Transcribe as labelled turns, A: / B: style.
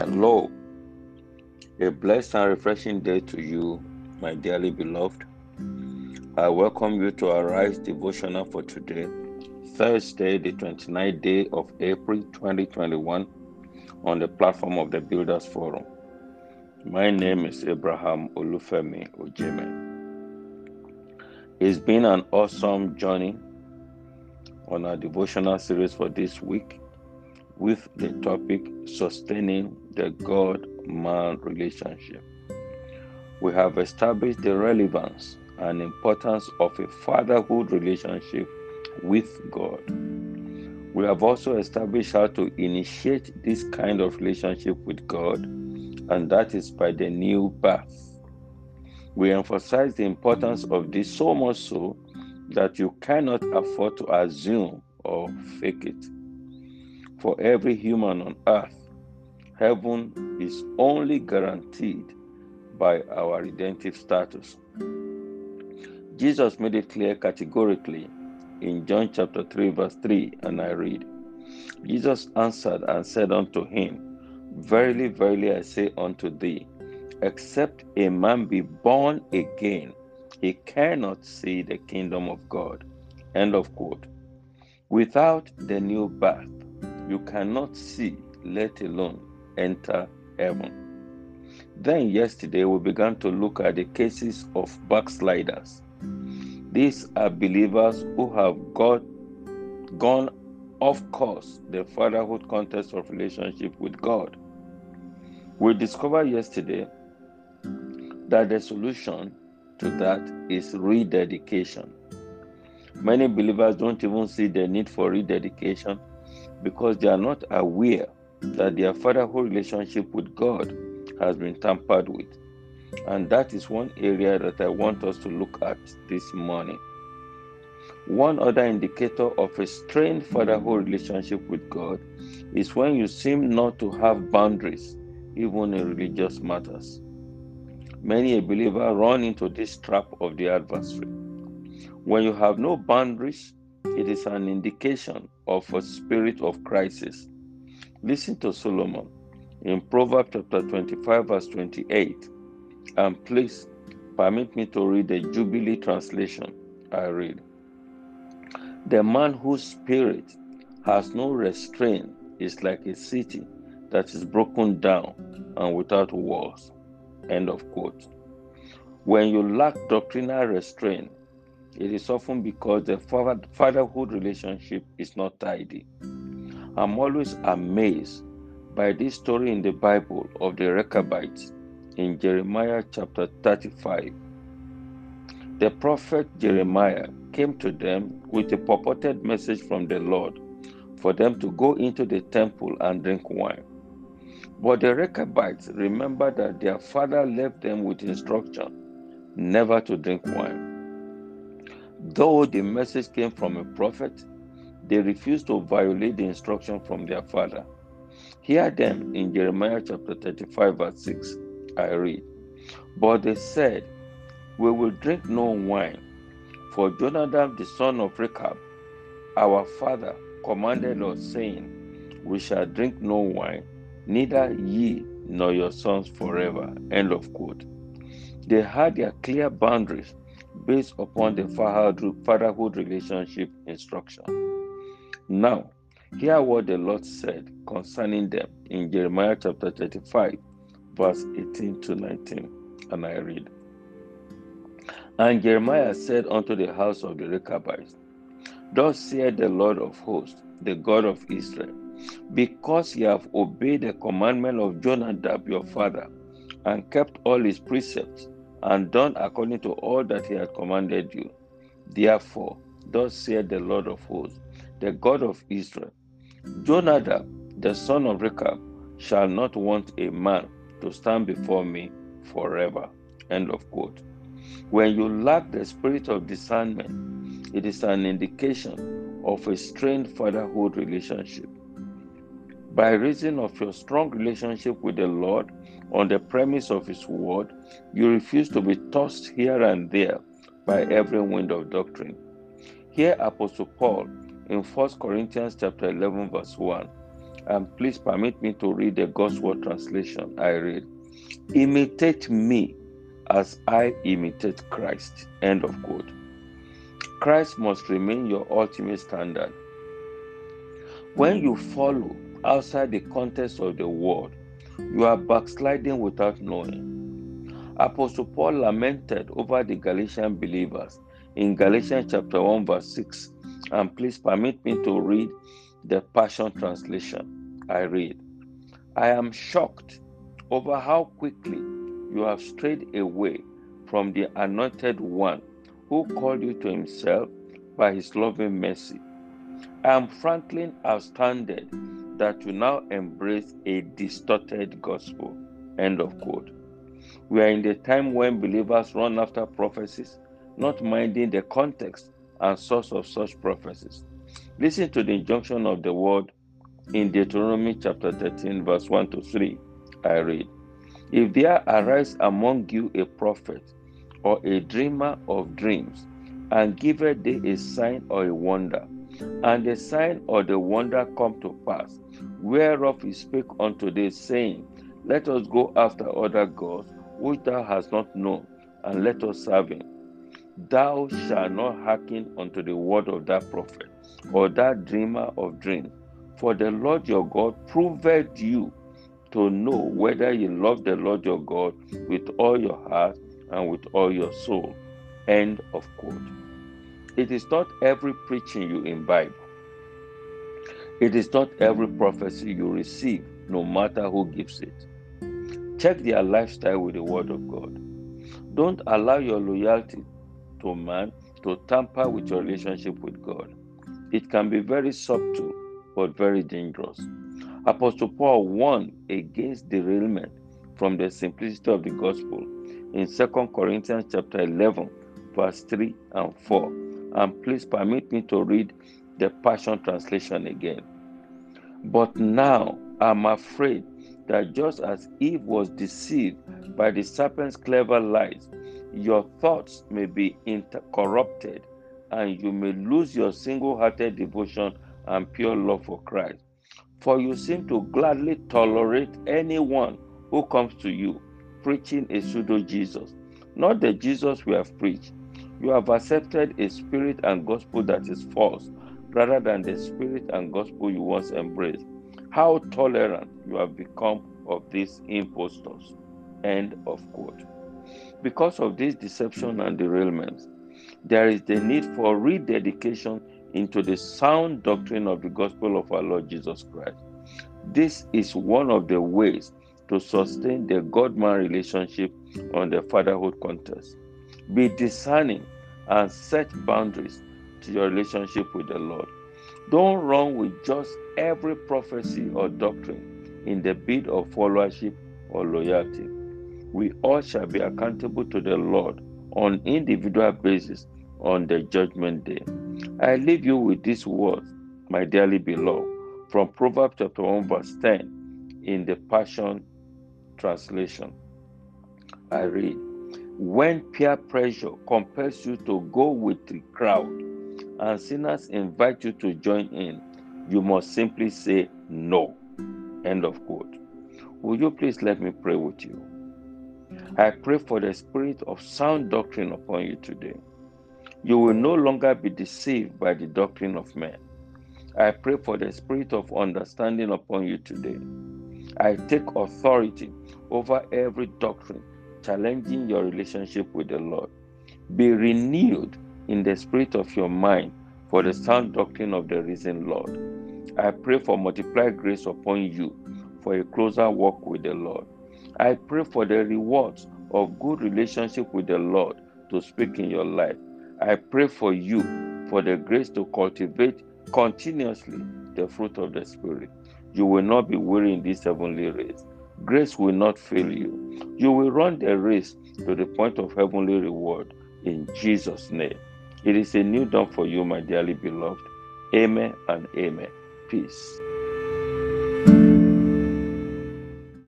A: Hello, a blessed and refreshing day to you, my dearly beloved. I welcome you to our Rise devotional for today, Thursday, the 29th day of April 2021, on the platform of the Builders Forum. My name is Abraham Olufemi Ojeme. It's been an awesome journey on our devotional series for this week with the topic Sustaining the God Man relationship. We have established the relevance and importance of a fatherhood relationship with God. We have also established how to initiate this kind of relationship with God, and that is by the new birth. We emphasize the importance of this so much so that you cannot afford to assume or fake it. For every human on earth, heaven is only guaranteed by our redemptive status. Jesus made it clear categorically in John chapter 3, verse 3, and I read Jesus answered and said unto him, Verily, verily, I say unto thee, except a man be born again, he cannot see the kingdom of God. End of quote. Without the new birth, you cannot see, let alone enter heaven. Then, yesterday, we began to look at the cases of backsliders. These are believers who have got, gone off course the fatherhood context of relationship with God. We discovered yesterday that the solution to that is rededication. Many believers don't even see the need for rededication because they are not aware that their fatherhood relationship with God has been tampered with. And that is one area that I want us to look at this morning. One other indicator of a strained fatherhood relationship with God is when you seem not to have boundaries, even in religious matters. Many a believer run into this trap of the adversary. When you have no boundaries, it is an indication of a spirit of crisis. Listen to Solomon in Proverbs chapter 25, verse 28. And please permit me to read the Jubilee translation. I read The man whose spirit has no restraint is like a city that is broken down and without walls. End of quote. When you lack doctrinal restraint, it is often because the fatherhood relationship is not tidy. I'm always amazed by this story in the Bible of the Rechabites in Jeremiah chapter 35. The prophet Jeremiah came to them with a purported message from the Lord for them to go into the temple and drink wine. But the Rechabites remembered that their father left them with instruction never to drink wine. Though the message came from a prophet, they refused to violate the instruction from their father. Hear them in Jeremiah chapter 35, verse 6. I read, But they said, We will drink no wine, for Jonadab the son of Rechab, our father, commanded us, saying, We shall drink no wine, neither ye nor your sons forever. End of quote. They had their clear boundaries based upon the fatherhood relationship instruction. Now, hear what the Lord said concerning them in Jeremiah chapter 35, verse 18 to 19. And I read And Jeremiah said unto the house of the Rechabites, Thus saith the Lord of hosts, the God of Israel, because ye have obeyed the commandment of Jonadab your father, and kept all his precepts, and done according to all that he had commanded you. Therefore, thus saith the Lord of hosts, the God of Israel Jonadab, the son of Rechab, shall not want a man to stand before me forever. End of quote. When you lack the spirit of discernment, it is an indication of a strained fatherhood relationship. By reason of your strong relationship with the Lord on the premise of His word, you refuse to be tossed here and there by every wind of doctrine. Hear, Apostle Paul in 1 Corinthians chapter 11, verse 1, And please permit me to read the gospel translation. I read, Imitate me as I imitate Christ. End of quote. Christ must remain your ultimate standard. When you follow outside the context of the world, you are backsliding without knowing. Apostle Paul lamented over the Galatian believers in Galatians chapter 1, verse 6. And please permit me to read the Passion Translation. I read, I am shocked over how quickly you have strayed away from the anointed one who called you to himself by his loving mercy. I am frankly astounded that you now embrace a distorted gospel. End of quote. We are in the time when believers run after prophecies, not minding the context and source of such prophecies. Listen to the injunction of the word in Deuteronomy chapter 13, verse 1 to 3. I read If there arise among you a prophet or a dreamer of dreams, and giveth thee a sign or a wonder, and the sign or the wonder come to pass, whereof he spake unto thee, saying, Let us go after other gods which thou hast not known, and let us serve him. Thou shalt not hearken unto the word of that prophet, or that dreamer of dreams, for the Lord your God proved you to know whether you love the Lord your God with all your heart and with all your soul. End of quote. It is not every preaching you imbibe. It is not every prophecy you receive, no matter who gives it. Check their lifestyle with the Word of God. Don't allow your loyalty to man to tamper with your relationship with God. It can be very subtle but very dangerous. Apostle Paul warned against derailment from the simplicity of the gospel in 2 Corinthians chapter 11 verse 3 and 4. And please permit me to read the Passion Translation again. But now I'm afraid that just as Eve was deceived by the serpent's clever lies, your thoughts may be corrupted and you may lose your single hearted devotion and pure love for Christ. For you seem to gladly tolerate anyone who comes to you preaching a pseudo Jesus, not the Jesus we have preached. You have accepted a spirit and gospel that is false rather than the spirit and gospel you once embraced. How tolerant you have become of these impostors. End of quote. Because of this deception and derailment, there is the need for rededication into the sound doctrine of the gospel of our Lord Jesus Christ. This is one of the ways to sustain the God man relationship on the fatherhood contest. Be discerning and set boundaries to your relationship with the Lord. Don't run with just every prophecy or doctrine in the bid of followership or loyalty. We all shall be accountable to the Lord on individual basis on the judgment day. I leave you with these words, my dearly beloved, from Proverbs chapter 1, verse 10 in the Passion Translation. I read, When peer pressure compels you to go with the crowd and sinners invite you to join in, you must simply say no. End of quote. Will you please let me pray with you? I pray for the spirit of sound doctrine upon you today. You will no longer be deceived by the doctrine of men. I pray for the spirit of understanding upon you today. I take authority over every doctrine challenging your relationship with the Lord. Be renewed in the spirit of your mind for the sound doctrine of the risen Lord. I pray for multiplied grace upon you for a closer walk with the Lord. I pray for the rewards of good relationship with the Lord to speak in your life. I pray for you for the grace to cultivate continuously the fruit of the Spirit. You will not be weary in this heavenly race. Grace will not fail you. You will run the race to the point of heavenly reward in Jesus' name. It is a new dawn for you, my dearly beloved. Amen and amen. Peace.